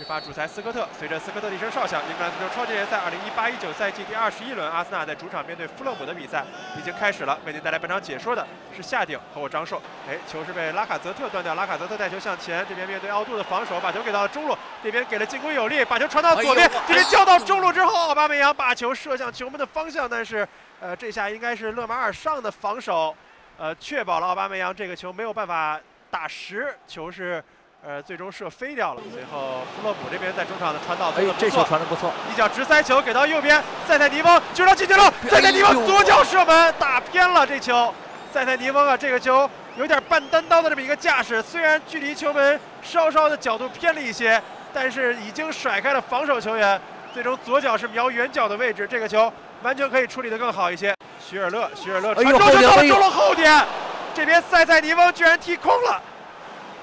执法主裁斯科特，随着斯科特的一声哨响，英格兰足球超级联赛2018-19赛季第二十一轮，阿森纳在主场面对富勒姆的比赛已经开始了。为您带来本场解说的是夏鼎和我张硕。哎，球是被拉卡泽特断掉，拉卡泽特带球向前，这边面对奥杜的防守，把球给到了中路，这边给了进攻有力，把球传到左边，这边交到中路之后，奥巴梅扬把球射向球门的方向，但是，呃，这下应该是勒马尔上的防守，呃，确保了奥巴梅扬这个球没有办法打实，球是。呃，最终射飞掉了。最后，弗洛普这边在中场的传导，哎，这球传的不错，一脚直塞球给到右边，塞塞尼翁就让进球了。塞塞尼翁左脚射门打偏了这球。塞塞尼翁啊，这个球有点半单刀的这么一个架势，虽然距离球门稍稍的角度偏了一些，但是已经甩开了防守球员。最终左脚是瞄远角的位置，这个球完全可以处理的更好一些。徐尔勒，徐尔勒传中球到了中路后点，这边塞塞尼翁居然踢空了。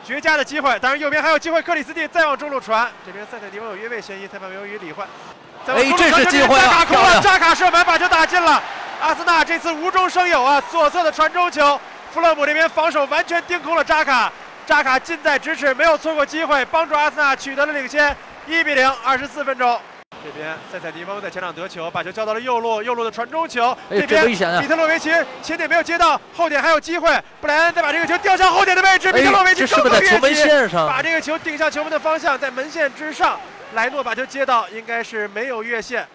绝佳的机会，当然右边还有机会。克里斯蒂再往中路传，这边塞特迪翁有越位嫌疑，裁判没有予以理会。哎，这是机会啊！扎卡空了，扎卡射门把球打进了。阿森纳这次无中生有啊，左侧的传中球，弗洛姆这边防守完全盯空了扎卡，扎卡近在咫尺，没有错过机会，帮助阿森纳取得了领先，一比零。二十四分钟。这边塞塞迪翁在前场得球，把球交到了右路，右路的传中球。这边比特洛维奇前点没有接到，后点还有机会。布莱恩再把这个球吊向后点的位置，比特洛维奇是不是在球门线上？把这个球顶向球门的方向，在门线之上。莱诺把球接到，应该是没有越线。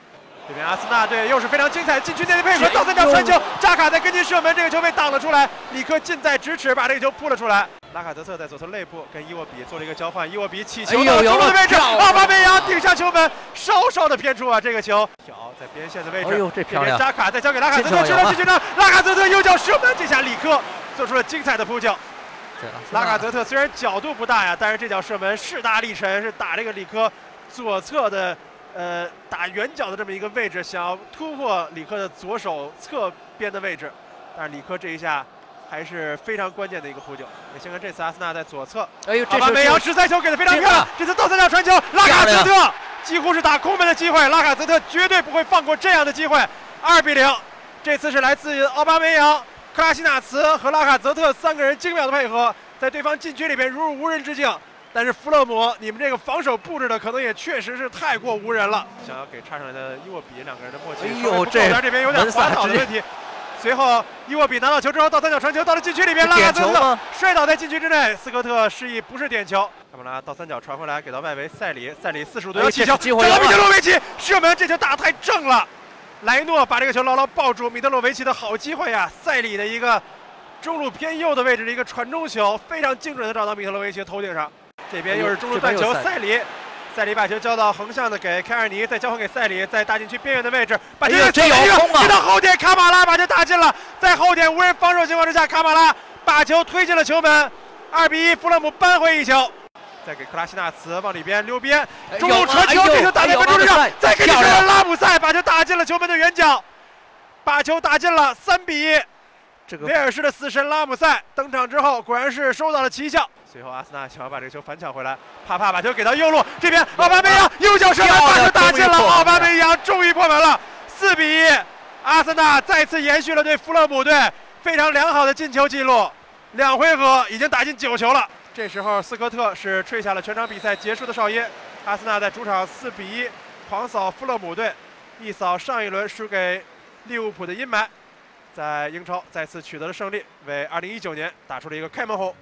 这边阿森纳队又是非常精彩禁区内的配合，倒三角传球，扎卡在跟进射门，这个球被挡了出来。里克近在咫尺，把这个球扑了出来。拉卡泽特在左侧内部跟伊沃比做了一个交换，伊沃比起球到中路的位置，奥巴梅扬顶下球门，稍稍的偏出啊，这个球挑在边线的位置。哎呦，这漂亮！扎卡再交给拉卡泽特，直了进去呢。拉卡泽特右脚射门，这下里克做出了精彩的扑救。拉卡泽特虽然角度不大呀，但是这脚射门势大力沉，是打这个里克左侧的，呃，打远角的这么一个位置，想要突破里克的左手侧边的位置，但是里克这一下。还是非常关键的一个扑救。也先看这次阿森纳在左侧，哎呦，这把梅扬直塞球给的非常漂亮。这次倒三角传球，拉卡泽特几乎是打空门的机会，拉卡泽特绝对不会放过这样的机会。二比零，这次是来自奥巴梅扬、克拉西纳茨和拉卡泽特三个人精妙的配合，在对方禁区里边如入无人之境。但是弗勒姆，你们这个防守布置的可能也确实是太过无人了。想要给插上来的伊沃比两个人的默契，哎呦，这这边有点滑倒的问题。随后，伊沃比拿到球之后，倒三角传球到了禁区里面，拉卡泽特摔倒在禁区之内。斯科特示意不是点球。卡马拉倒三角传回来，给到外围塞里，塞里四十五度要起球，机会。米特洛维奇射门，这球打太正了。莱诺把这个球牢牢抱住，米特洛维奇的好机会呀！塞里的一个中路偏右的位置的一个传中球，非常精准的找到米特洛维奇的头顶上。这边又是中路断球，塞里。塞里把球交到横向的给凯尔尼，再交还给塞里，在大禁区边缘的位置，把球给接到后点，卡马拉把球打进了，在后点无人防守情况之下，卡马拉把球推进了球门，二比一，弗勒姆扳回一球，再给克拉西纳茨往里边溜边，中路传球，这球打在门柱上，再给球员拉姆塞把球打进了球门的远角，把球打进了，三比一。这个威尔士的死神拉姆塞登场之后，果然是收到了奇效。随后阿森纳想要把这个球反抢回来，帕帕把球给到右路，这边奥巴梅扬右脚射门把球打进了，奥巴梅扬终于破门了，四比一，阿森纳再次延续了对富勒姆队非常良好的进球记录，两回合已经打进九球了。这时候斯科特是吹下了全场比赛结束的哨音，阿森纳在主场四比一狂扫富勒姆队，一扫上一轮输给利物浦的阴霾。在英超再次取得了胜利，为2019年打出了一个开门红。